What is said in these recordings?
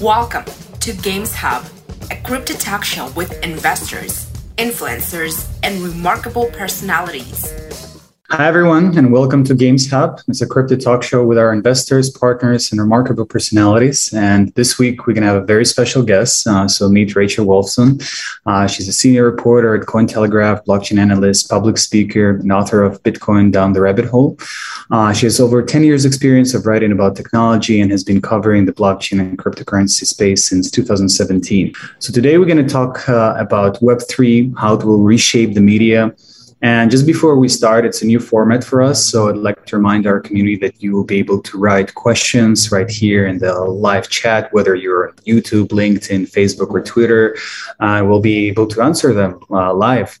Welcome to Games Hub, a crypto talk show with investors, influencers, and remarkable personalities. Hi, everyone, and welcome to Games Hub. It's a crypto talk show with our investors, partners, and remarkable personalities. And this week, we're going to have a very special guest. Uh, so, meet Rachel Wolfson. Uh, she's a senior reporter at Cointelegraph, blockchain analyst, public speaker, and author of Bitcoin Down the Rabbit Hole. Uh, she has over 10 years' experience of writing about technology and has been covering the blockchain and cryptocurrency space since 2017. So, today, we're going to talk uh, about Web3, how it will reshape the media and just before we start, it's a new format for us. So I'd like to remind our community that you will be able to write questions right here in the live chat, whether you're on YouTube, LinkedIn, Facebook, or Twitter. Uh, we'll be able to answer them uh, live.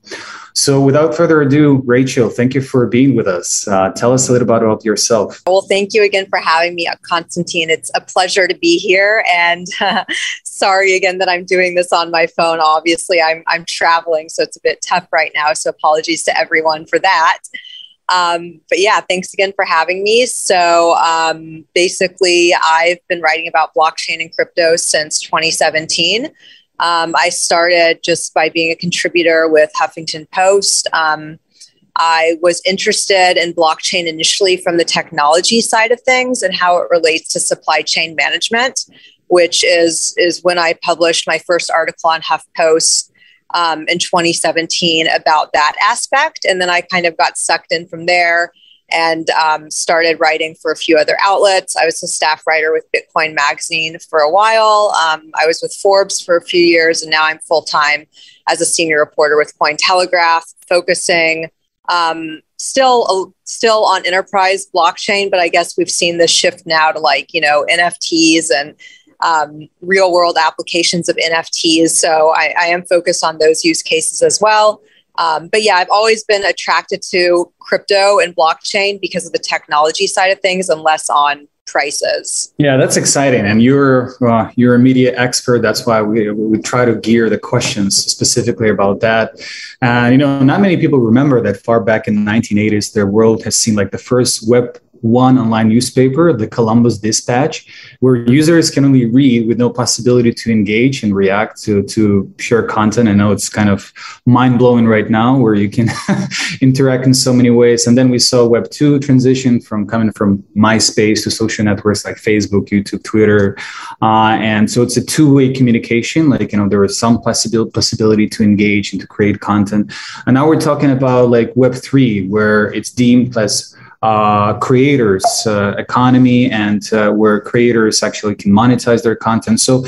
So, without further ado, Rachel, thank you for being with us. Uh, tell us a little bit about yourself. Well, thank you again for having me, Constantine. It's a pleasure to be here. And uh, sorry again that I'm doing this on my phone. Obviously, I'm, I'm traveling, so it's a bit tough right now. So, apologies to everyone for that. Um, but yeah, thanks again for having me. So um, basically, I've been writing about blockchain and crypto since 2017. Um, I started just by being a contributor with Huffington Post. Um, I was interested in blockchain initially from the technology side of things and how it relates to supply chain management, which is is when I published my first article on HuffPost um, in 2017 about that aspect, and then I kind of got sucked in from there and um, started writing for a few other outlets. I was a staff writer with Bitcoin Magazine for a while. Um, I was with Forbes for a few years, and now I'm full time as a senior reporter with Cointelegraph, focusing um, still still on enterprise blockchain. But I guess we've seen this shift now to like you know NFTs and um, real world applications of NFTs. So I, I am focused on those use cases as well. Um, but yeah, I've always been attracted to crypto and blockchain because of the technology side of things and less on prices. Yeah, that's exciting. And you're uh, you're a media expert. That's why we, we try to gear the questions specifically about that. And uh, you know, not many people remember that far back in the 1980s, their world has seen like the first web one online newspaper, the Columbus Dispatch, where users can only read with no possibility to engage and react to, to share content. I know it's kind of mind blowing right now where you can interact in so many ways. And then we saw Web 2 transition from coming from MySpace to social networks like Facebook, YouTube, Twitter. Uh, and so it's a two way communication. Like, you know, there was some possibility, possibility to engage and to create content. And now we're talking about like Web 3, where it's deemed as uh, creators uh, economy and uh, where creators actually can monetize their content. So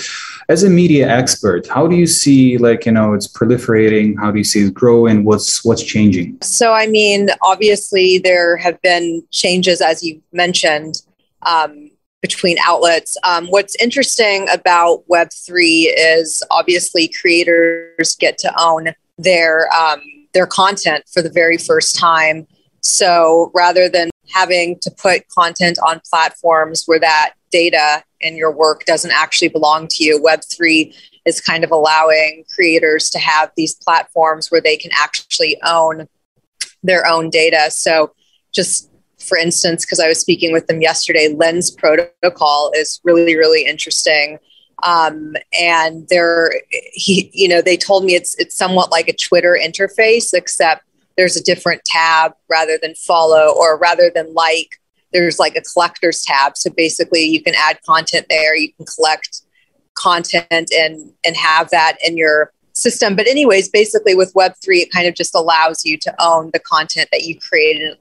as a media expert how do you see like you know it's proliferating? How do you see it growing? What's what's changing? So i mean obviously there have been changes as you mentioned um, between outlets. Um, what's interesting about web3 is obviously creators get to own their um, their content for the very first time so rather than having to put content on platforms where that data and your work doesn't actually belong to you, Web3 is kind of allowing creators to have these platforms where they can actually own their own data. So just for instance, because I was speaking with them yesterday, Lens Protocol is really, really interesting. Um, and they're, he, you know, they told me it's it's somewhat like a Twitter interface, except there's a different tab rather than follow or rather than like there's like a collectors tab. So basically you can add content there you can collect content and and have that in your system. But anyways basically with web3 it kind of just allows you to own the content that you created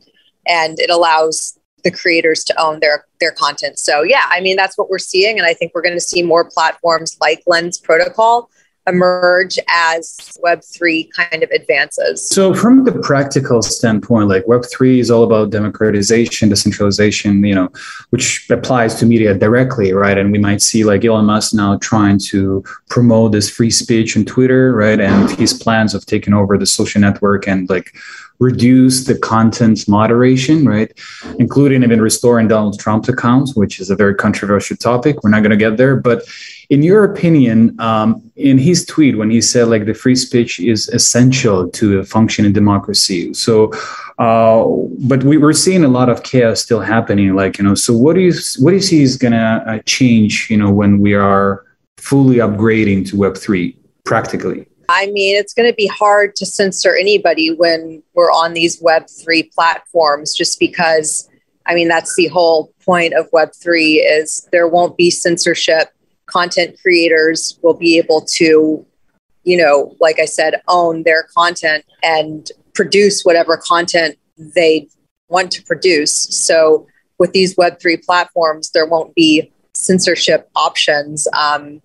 and it allows the creators to own their their content. So yeah i mean that's what we're seeing and i think we're going to see more platforms like lens protocol emerge as Web3 kind of advances? So, from the practical standpoint, like Web3 is all about democratization, decentralization, you know, which applies to media directly, right? And we might see like Elon Musk now trying to promote this free speech on Twitter, right? And his plans of taking over the social network and like reduce the content moderation, right? Including even restoring Donald Trump's accounts, which is a very controversial topic. We're not going to get there. But in your opinion, um, in his tweet, when he said like the free speech is essential to a functioning democracy. So, uh, but we, are seeing a lot of chaos still happening. Like, you know, so what do you, what do you see is going to uh, change, you know, when we are fully upgrading to Web3 practically? I mean, it's going to be hard to censor anybody when we're on these Web3 platforms just because, I mean, that's the whole point of Web3 is there won't be censorship. Content creators will be able to, you know, like I said, own their content and produce whatever content they want to produce. So with these Web3 platforms, there won't be censorship options. Um,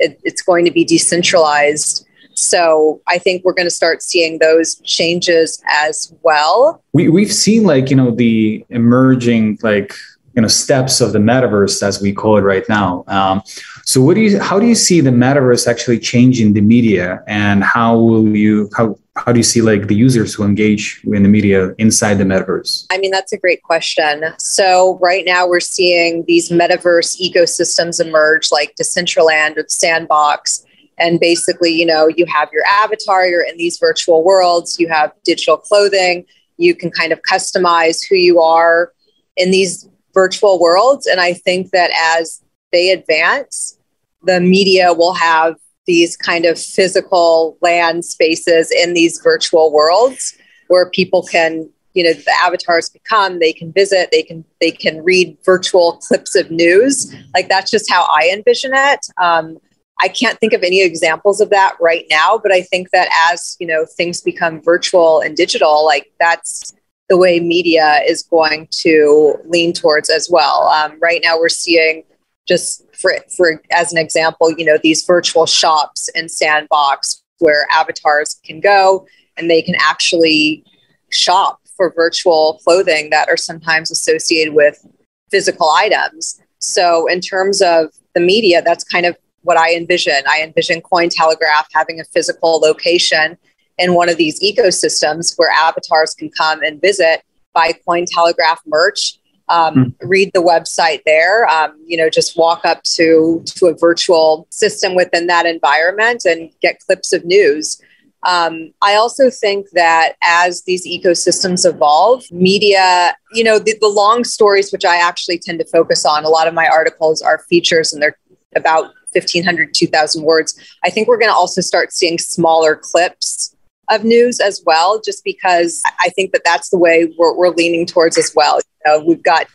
it, it's going to be decentralized. So I think we're going to start seeing those changes as well. We, we've seen like, you know, the emerging like you know steps of the metaverse as we call it right now. Um, so what do you how do you see the metaverse actually changing the media? And how will you how how do you see like the users who engage in the media inside the metaverse? I mean that's a great question. So right now we're seeing these metaverse ecosystems emerge like decentraland or the sandbox and basically you know you have your avatar you're in these virtual worlds you have digital clothing you can kind of customize who you are in these virtual worlds. And I think that as they advance, the media will have these kind of physical land spaces in these virtual worlds where people can you know the avatars can come they can visit they can they can read virtual clips of news like that's just how i envision it um, i can't think of any examples of that right now but i think that as you know things become virtual and digital like that's the way media is going to lean towards as well. Um, right now, we're seeing just for, for as an example, you know, these virtual shops and sandbox where avatars can go and they can actually shop for virtual clothing that are sometimes associated with physical items. So, in terms of the media, that's kind of what I envision. I envision Cointelegraph having a physical location in one of these ecosystems where avatars can come and visit, buy Cointelegraph merch, um, mm. read the website there. Um, you know, just walk up to to a virtual system within that environment and get clips of news. Um, I also think that as these ecosystems evolve, media, you know, the, the long stories, which I actually tend to focus on, a lot of my articles are features and they're about 1500 2000 words i think we're going to also start seeing smaller clips of news as well, just because I think that that's the way we're, we're leaning towards as well. You know, we've got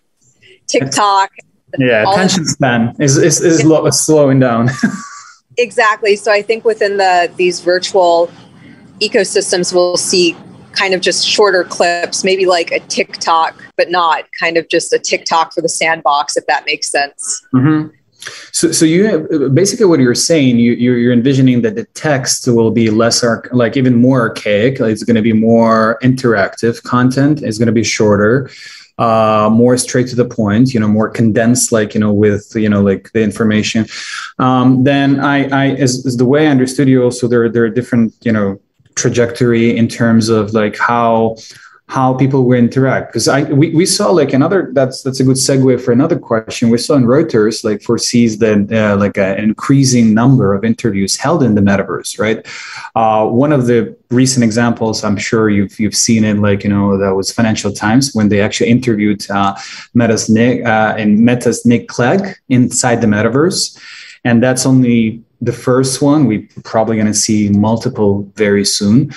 TikTok. Yeah, attention span is, is, is yeah. slowing down. exactly. So I think within the these virtual ecosystems, we'll see kind of just shorter clips, maybe like a TikTok, but not kind of just a TikTok for the sandbox, if that makes sense. Mm-hmm. So, so you basically what you're saying, you, you're, you're envisioning that the text will be less arch- like even more archaic. It's going to be more interactive content. It's going to be shorter, uh, more straight to the point. You know, more condensed, like you know, with you know, like the information. Um, then I, I as, as the way I understood you, also there there are different you know trajectory in terms of like how how people will interact. Because i we, we saw like another that's that's a good segue for another question. We saw in reuters like foresees that uh, like an increasing number of interviews held in the metaverse right? Uh, one of the recent examples i'm sure you've you've seen it like you know that was financial times when they actually interviewed uh, meta's nick uh, and meta's nick clegg inside the metaverse. And that's only the first one we're probably going to see multiple very soon.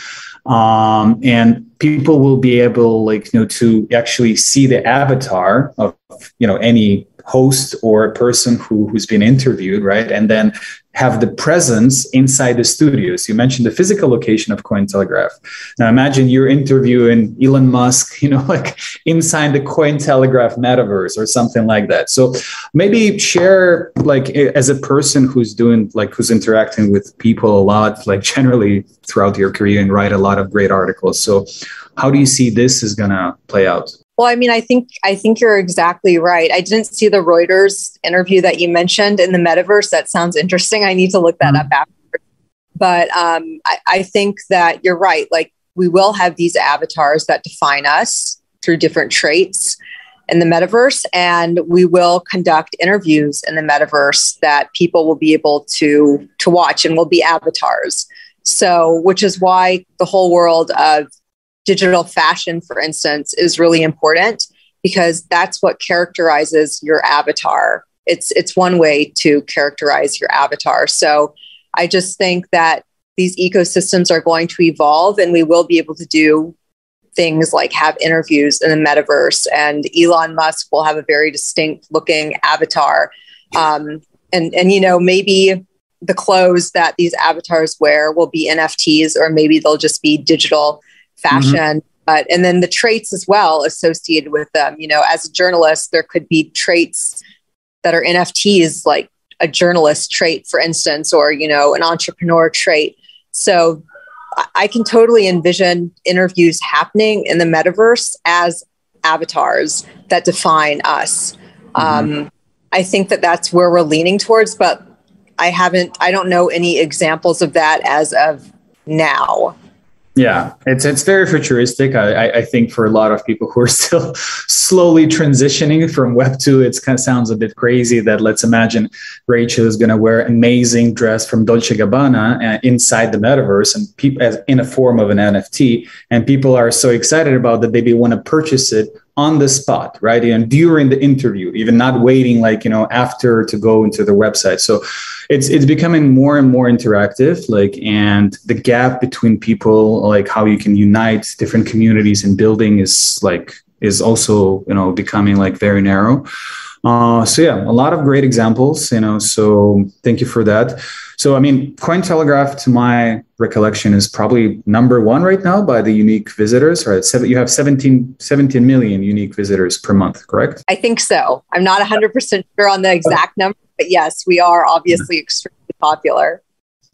Um, and people will be able like you know to actually see the avatar of you know any host or a person who, who's been interviewed right and then have the presence inside the studios. You mentioned the physical location of Cointelegraph. Now imagine you're interviewing Elon Musk, you know, like inside the Cointelegraph metaverse or something like that. So maybe share like as a person who's doing like who's interacting with people a lot, like generally throughout your career and write a lot of great articles. So how do you see this is gonna play out? Well, I mean, I think I think you're exactly right. I didn't see the Reuters interview that you mentioned in the metaverse. That sounds interesting. I need to look that mm-hmm. up after. But um, I, I think that you're right. Like we will have these avatars that define us through different traits in the metaverse, and we will conduct interviews in the metaverse that people will be able to to watch and will be avatars. So, which is why the whole world of digital fashion, for instance, is really important because that's what characterizes your avatar it's it's one way to characterize your avatar. So I just think that these ecosystems are going to evolve and we will be able to do things like have interviews in the metaverse and Elon Musk will have a very distinct looking avatar. Um, and and you know maybe the clothes that these avatars wear will be NFTs or maybe they'll just be digital fashion. Mm-hmm. But and then the traits as well associated with them. You know, as a journalist, there could be traits that are NFTs, like a journalist trait, for instance, or you know, an entrepreneur trait. So I can totally envision interviews happening in the metaverse as avatars that define us. Mm-hmm. Um, I think that that's where we're leaning towards, but I haven't, I don't know any examples of that as of now. Yeah, it's it's very futuristic. I, I think for a lot of people who are still slowly transitioning from Web two, it kind of sounds a bit crazy. That let's imagine Rachel is going to wear amazing dress from Dolce Gabbana uh, inside the metaverse and people in a form of an NFT, and people are so excited about that they want to purchase it on the spot, right? And during the interview, even not waiting like, you know, after to go into the website. So it's it's becoming more and more interactive, like and the gap between people, like how you can unite different communities and building is like is also, you know, becoming like very narrow. Uh, so yeah, a lot of great examples, you know. So thank you for that. So I mean, Cointelegraph, to my recollection, is probably number one right now by the unique visitors. Right, seven, you have 17, 17 million unique visitors per month, correct? I think so. I'm not 100 percent sure on the exact number, but yes, we are obviously yeah. extremely popular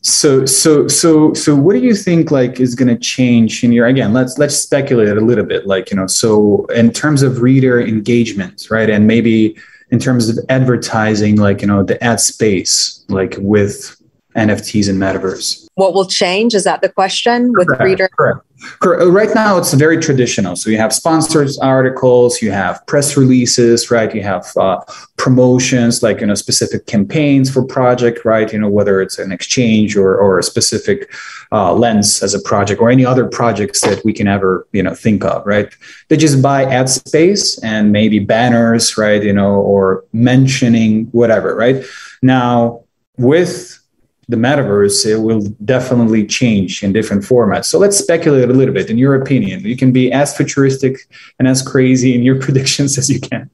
so so so so what do you think like is going to change in your again let's let's speculate a little bit like you know so in terms of reader engagement right and maybe in terms of advertising, like, you know, the ad space, like with NFTs and metaverse. What will change? Is that the question with correct, reader? Correct. Uh, right now, it's very traditional. So you have sponsors articles, you have press releases, right? You have uh, promotions, like you know, specific campaigns for project, right? You know, whether it's an exchange or or a specific uh, lens as a project or any other projects that we can ever you know think of, right? They just buy ad space and maybe banners, right? You know, or mentioning whatever, right? Now with the metaverse it will definitely change in different formats. So let's speculate a little bit in your opinion. You can be as futuristic and as crazy in your predictions as you can.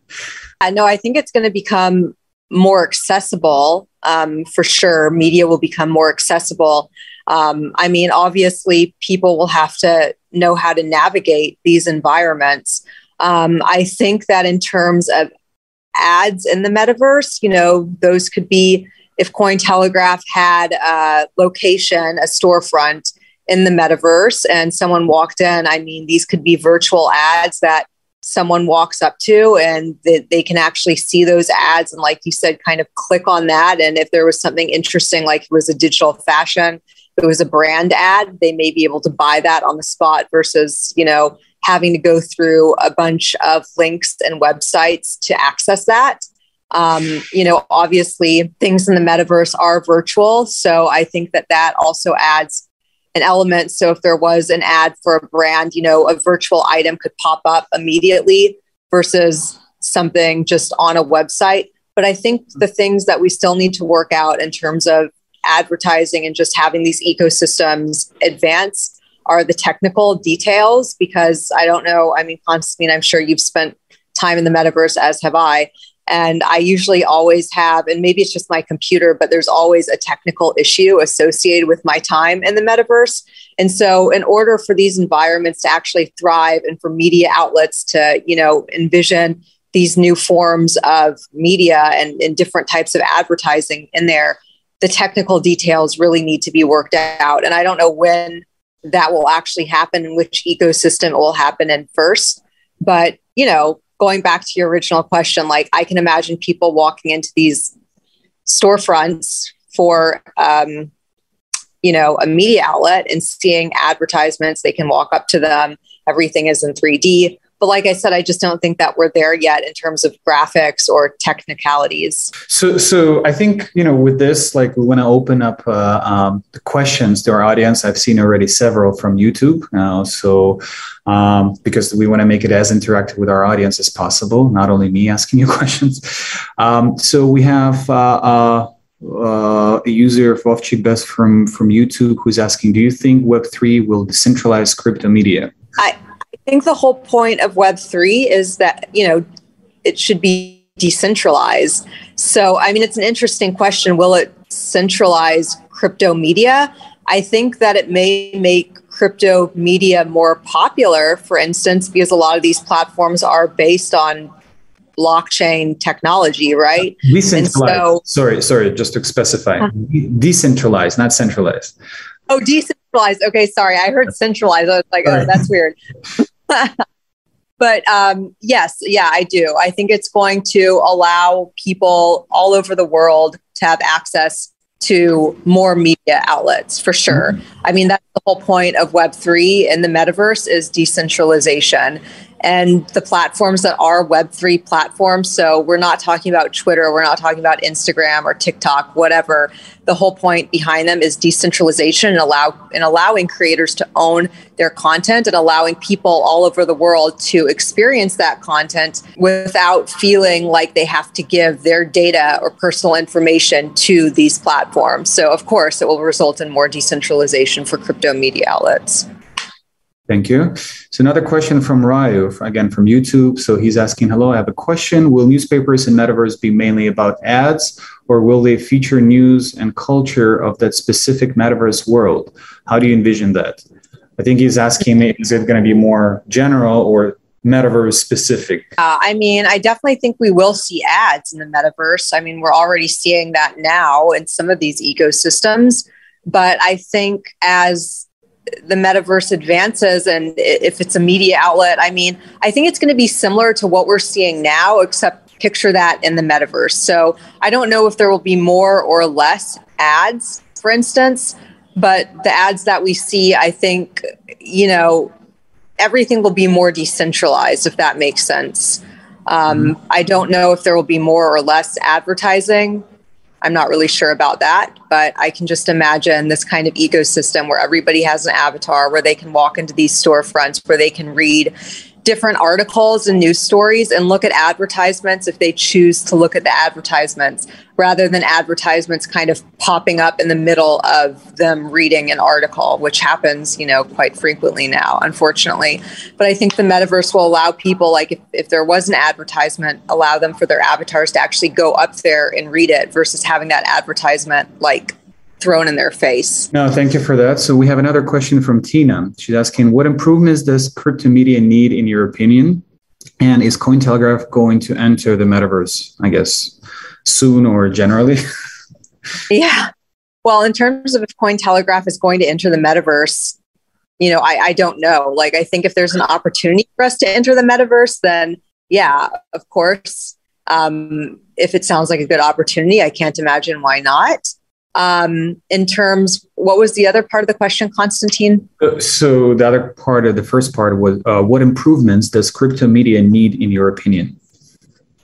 I know i think it's going to become more accessible um, for sure. Media will become more accessible. Um, i mean obviously people will have to know how to navigate these environments. Um, i think that in terms of ads in the metaverse you know those could be if Cointelegraph had a location, a storefront in the metaverse, and someone walked in, I mean, these could be virtual ads that someone walks up to and they, they can actually see those ads and like you said kind of click on that. And if there was something interesting like it was a digital fashion it was a brand ad they may be able to buy that on the spot versus you know having to go through a bunch of links and websites to access that um, you know, obviously things in the metaverse are virtual. So I think that that also adds an element. So if there was an ad for a brand, you know, a virtual item could pop up immediately versus something just on a website. But I think the things that we still need to work out in terms of advertising and just having these ecosystems advance are the technical details because I don't know. I mean, Constantine, I'm sure you've spent time in the metaverse, as have I. And I usually always have, and maybe it's just my computer, but there's always a technical issue associated with my time in the metaverse. And so, in order for these environments to actually thrive and for media outlets to, you know, envision these new forms of media and, and different types of advertising in there, the technical details really need to be worked out. And I don't know when that will actually happen and which ecosystem it will happen in first. But, you know, going back to your original question, like I can imagine people walking into these storefronts for, um, you know, a media outlet and seeing advertisements. They can walk up to them. Everything is in 3D. But like I said, I just don't think that we're there yet in terms of graphics or technicalities. So, so I think you know, with this, like we want to open up uh, um, the questions to our audience. I've seen already several from YouTube now, so um, because we want to make it as interactive with our audience as possible, not only me asking you questions. Um, so we have. Uh, uh, uh, a user of Vovchik Best from from YouTube who's asking, do you think Web three will decentralize crypto media? I, I think the whole point of Web three is that you know it should be decentralized. So I mean, it's an interesting question. Will it centralize crypto media? I think that it may make crypto media more popular, for instance, because a lot of these platforms are based on blockchain technology, right? Uh, decentralized. So, sorry, sorry, just to specify, huh? decentralized, not centralized. Oh, decentralized. Okay, sorry, I heard centralized. I was like, oh, that's weird. but um, yes, yeah, I do. I think it's going to allow people all over the world to have access to more media outlets for sure. Mm-hmm. I mean, that's the whole point of Web3 in the metaverse is decentralization and the platforms that are Web3 platforms. So we're not talking about Twitter, we're not talking about Instagram or TikTok, whatever. The whole point behind them is decentralization and allow and allowing creators to own their content and allowing people all over the world to experience that content without feeling like they have to give their data or personal information to these platforms. So of course it will result in more decentralization for crypto media outlets. Thank you. So another question from Ryu, again from YouTube. So he's asking, hello, I have a question. Will newspapers in Metaverse be mainly about ads or will they feature news and culture of that specific Metaverse world? How do you envision that? I think he's asking, is it going to be more general or metaverse specific? Uh, I mean, I definitely think we will see ads in the metaverse. I mean, we're already seeing that now in some of these ecosystems. But I think as the metaverse advances and if it's a media outlet i mean i think it's going to be similar to what we're seeing now except picture that in the metaverse so i don't know if there will be more or less ads for instance but the ads that we see i think you know everything will be more decentralized if that makes sense um, mm-hmm. i don't know if there will be more or less advertising I'm not really sure about that, but I can just imagine this kind of ecosystem where everybody has an avatar, where they can walk into these storefronts, where they can read different articles and news stories and look at advertisements if they choose to look at the advertisements rather than advertisements kind of popping up in the middle of them reading an article which happens you know quite frequently now unfortunately. But i think the metaverse will allow people like if, if there was an advertisement allow them for their avatars to actually go up there and read it versus having that advertisement like thrown in their face. No, thank you for that. So we have another question from Tina. She's asking, what improvements does crypto media need in your opinion? And is Cointelegraph going to enter the metaverse, I guess, soon or generally? yeah. Well, in terms of if Cointelegraph is going to enter the metaverse, you know, I, I don't know. Like, I think if there's an opportunity for us to enter the metaverse, then yeah, of course. Um, if it sounds like a good opportunity, I can't imagine why not um, in terms what was the other part of the question constantine? Uh, so the other part of the first part was uh, what improvements does crypto media need in your opinion?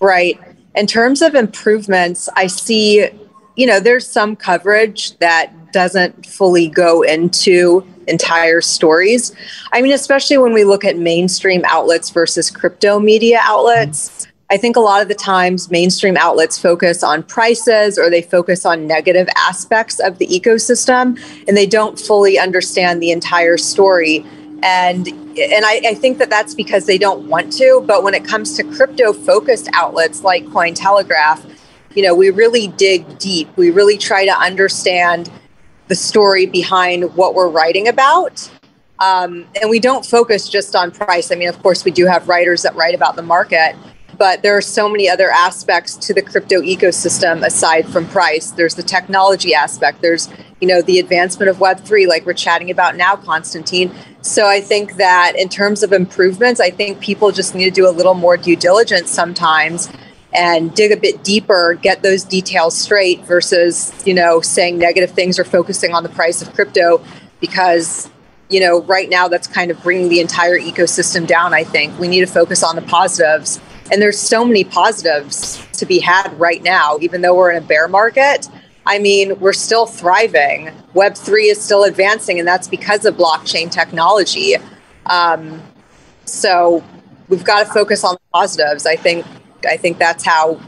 Right. In terms of improvements i see you know there's some coverage that doesn't fully go into entire stories. I mean especially when we look at mainstream outlets versus crypto media outlets I think a lot of the times mainstream outlets focus on prices or they focus on negative aspects of the ecosystem and they don't fully understand the entire story. And and I, I think that that's because they don't want to. But when it comes to crypto focused outlets like Cointelegraph, you know, we really dig deep. We really try to understand the story behind what we're writing about. Um, and we don't focus just on price. I mean, of course, we do have writers that write about the market, but there are so many other aspects to the crypto ecosystem aside from price there's the technology aspect there's you know the advancement of web3 like we're chatting about now constantine so i think that in terms of improvements i think people just need to do a little more due diligence sometimes and dig a bit deeper get those details straight versus you know saying negative things or focusing on the price of crypto because you know, right now that's kind of bringing the entire ecosystem down. I think we need to focus on the positives. And there's so many positives to be had right now, even though we're in a bear market. I mean, we're still thriving. Web3 is still advancing, and that's because of blockchain technology. Um, so we've got to focus on the positives. I think I think that's how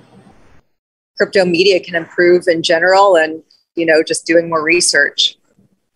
crypto media can improve in general and you know just doing more research.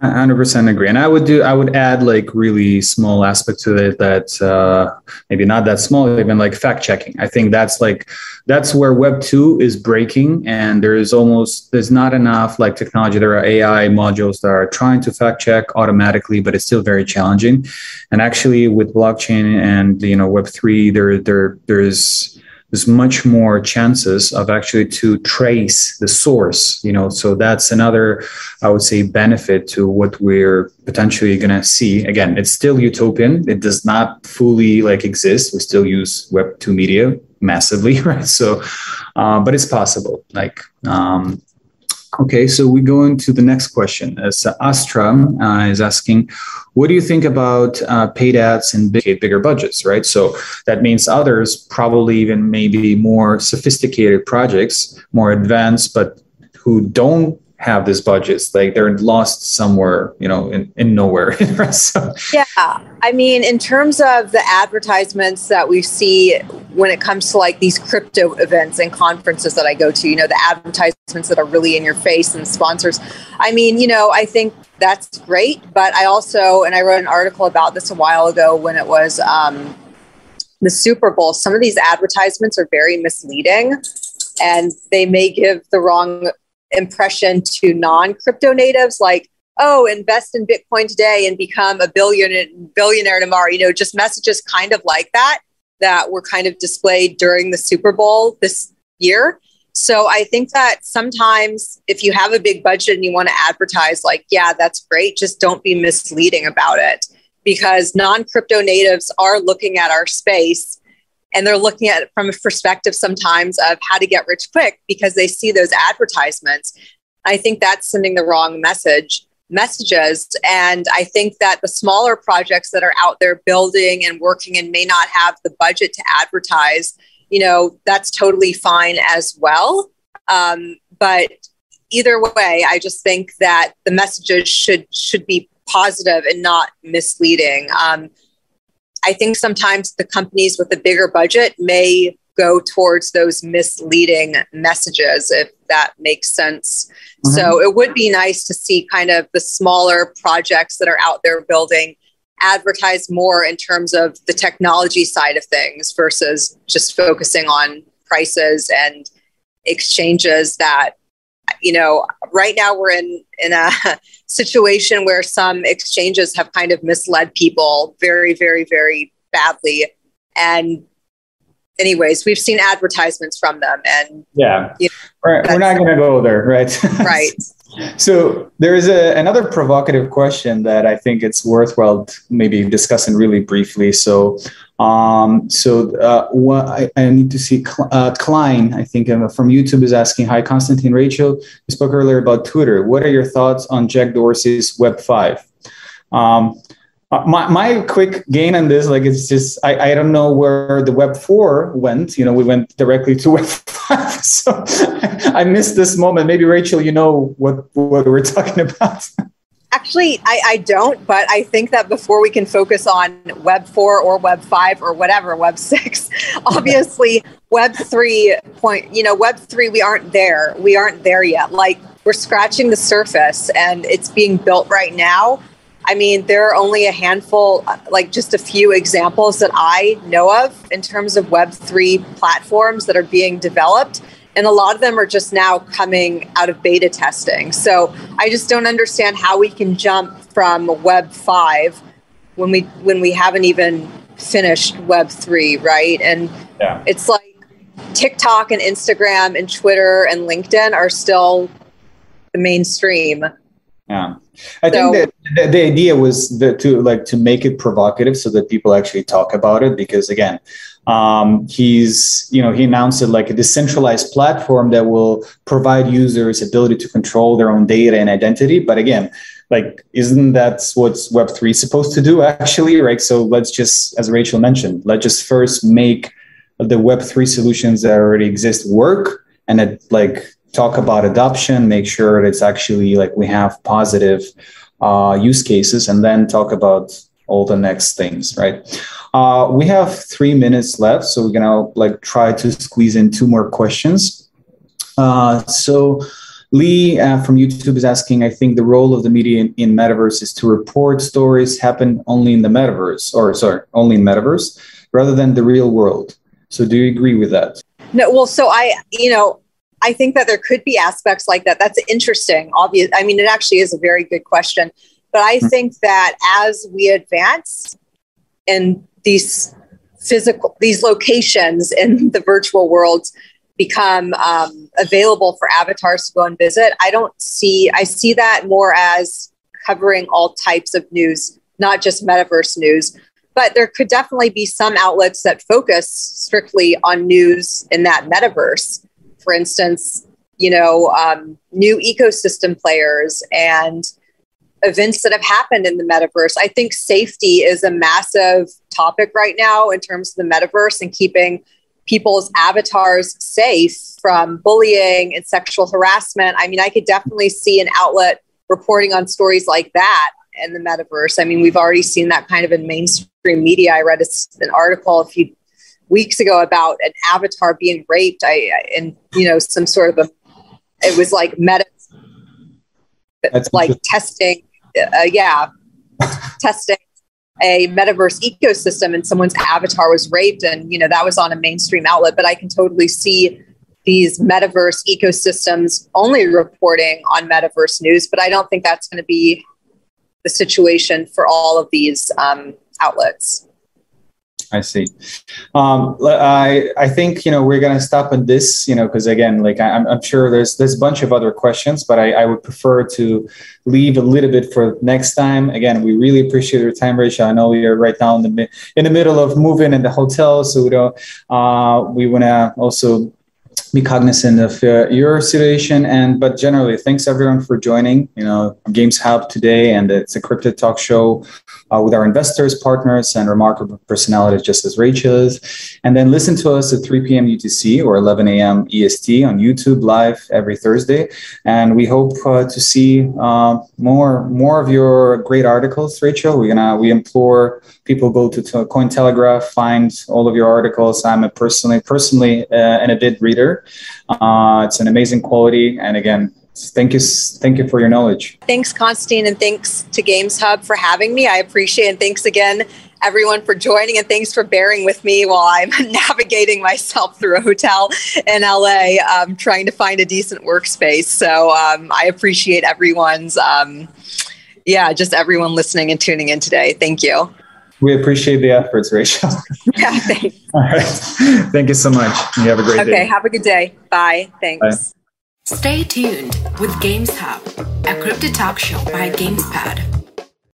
100% agree. And i would do i would add like really small aspect to it that uh, maybe not that small even like fact checking i think that's like that's where web 2 is breaking and there's almost there's not enough like technology. There are ai modules that are trying to fact check automatically but it's still very challenging. And actually with blockchain and you know web 3 there there there's there's much more chances of actually to trace the source you know? So that's another i would say benefit to what we're potentially going to see. Again it's still utopian. It does not fully like exist. We still use web 2 media massively right? So uh, but it's possible. Like um, Okay, so we go into the next question. As uh, Astra uh, is asking, what do you think about uh, paid ads and big, bigger budgets, right? So that means others, probably even maybe more sophisticated projects, more advanced, but who don't have these budgets like they're lost somewhere you know in, in nowhere. So. yeah i mean in terms of the advertisements that we see when it comes to like these crypto events and conferences that i go to you know the advertisements that are really in your face and sponsors i mean you know i think that's great. But i also and i wrote an article about this a while ago when it was um, the super bowl. Some of these advertisements are very misleading and they may give the wrong impression to non crypto natives like oh invest in bitcoin today and become a billionaire billionaire tomorrow. You know just messages kind of like that that were kind of displayed during the super bowl this year. So i think that sometimes if you have a big budget and you want to advertise like yeah that's great just don't be misleading about it. Because non crypto natives are looking at our space and they're looking at it from a perspective sometimes of how to get rich quick because they see those advertisements. I think that's sending the wrong message messages. And i think that the smaller projects that are out there building and working and may not have the budget to advertise you know that's totally fine as well. Um, but either way i just think that the messages should should be positive and not misleading. Um, I think sometimes the companies with a bigger budget may go towards those misleading messages, if that makes sense. Mm-hmm. So it would be nice to see kind of the smaller projects that are out there building advertise more in terms of the technology side of things versus just focusing on prices and exchanges that you know, right now we're in in a situation where some exchanges have kind of misled people very, very, very badly. And anyways, we've seen advertisements from them, and yeah, you know, right. we're not going to go there, right? right. So there is a, another provocative question that I think it's worthwhile maybe discussing really briefly. So um, so uh, what I, I, need to see uh, Klein, I think uh, from YouTube is asking, hi, Constantine Rachel, you spoke earlier about Twitter. What are your thoughts on Jack Dorsey's Web 5? Um, Uh, my, my quick gain on this, like it's just, I, I don't know where the Web 4 went. You know, we went directly to Web 5. So I missed this moment. Maybe Rachel, you know what, what we're talking about. Actually, I, I, don't, but I think that before we can focus on Web 4 or Web 5 or whatever, Web 6, obviously Web 3 point, you know, Web 3, we aren't there. We aren't there yet. Like we're scratching the surface and it's being built right now. I mean, there are only a handful, like just a few examples that I know of in terms of Web 3 platforms that are being developed and a lot of them are just now coming out of beta testing. So I just don't understand how we can jump from Web five when we when we haven't even finished Web three, right? And yeah. it's like TikTok and Instagram and Twitter and LinkedIn are still the mainstream. Yeah, I so, think that the, the idea was that to like to make it provocative so that people actually talk about it because again, um, he's you know he announced it like a decentralized platform that will provide users ability to control their own data and identity. But again, like isn't that what Web three supposed to do actually? Right. So let's just, as Rachel mentioned, let's just first make the Web three solutions that already exist work and it like talk about adoption, make sure that it's actually like we have positive uh, use cases, and then talk about all the next things, right? Uh, we have three minutes left, so we're gonna like try to squeeze in two more questions. Uh, so Lee uh, from YouTube is asking, I think the role of the media in, in, metaverse is to report stories happen only in the metaverse, or sorry, only in metaverse, rather than the real world. So do you agree with that? No, well, so I, you know, I think that there could be aspects like that. That's interesting. Obvious. I mean, it actually is a very good question. But I hmm. think that as we advance in these physical, these locations in the virtual world become um, available for avatars to go and visit, I don't see, I see that more as covering all types of news, not just metaverse news. But there could definitely be some outlets that focus strictly on news in that metaverse for instance, you know, um, new ecosystem players and events that have happened in the metaverse. I think safety is a massive topic right now in terms of the metaverse and keeping people's avatars safe from bullying and sexual harassment. I mean, I could definitely see an outlet reporting on stories like that in the metaverse. I mean, we've already seen that kind of in mainstream media. I read an article a few weeks ago about an avatar being raped. I and you know some sort of a it was like meta That's like testing, uh, yeah, testing a metaverse ecosystem, and someone's avatar was raped, and you know that was on a mainstream outlet. But I can totally see these metaverse ecosystems only reporting on metaverse news, but I don't think that's going to be the situation for all of these um, outlets. I see. Um, I I think you know we're gonna stop on this, you know, because again, like I'm, I'm sure there's there's a bunch of other questions, but I, I would prefer to leave a little bit for next time. Again, we really appreciate your time, Rachel. I know we are right now in the in the middle of moving in the hotel, so we don't. Uh, we wanna also be cognizant of uh, your situation. And but generally thanks everyone for joining you know games hub today. And it's a crypto talk show uh, with our investors partners and remarkable personalities just as rachel is. And then listen to us at 3 p.m utc or 11 a.m est on youtube live every thursday. And we hope uh, to see uh, more more of your great articles rachel. We're gonna we implore people go to, to cointelegraph find all of your articles. I'm a personally personally uh, an avid reader uh, it's an amazing quality, and again, thank you, thank you for your knowledge. Thanks, Constantine, and thanks to Games Hub for having me. I appreciate it. And thanks again, everyone, for joining, and thanks for bearing with me while I'm navigating myself through a hotel in LA, um, trying to find a decent workspace. So um, I appreciate everyone's. Um, yeah, just everyone listening and tuning in today. Thank you. We appreciate the efforts, Rachel. Yeah, thanks. All right. Thank you so much. You have a great okay, day. Okay, have a good day. Bye. Thanks. Bye. Stay tuned with Games Hub, a crypto talk show by GamesPad.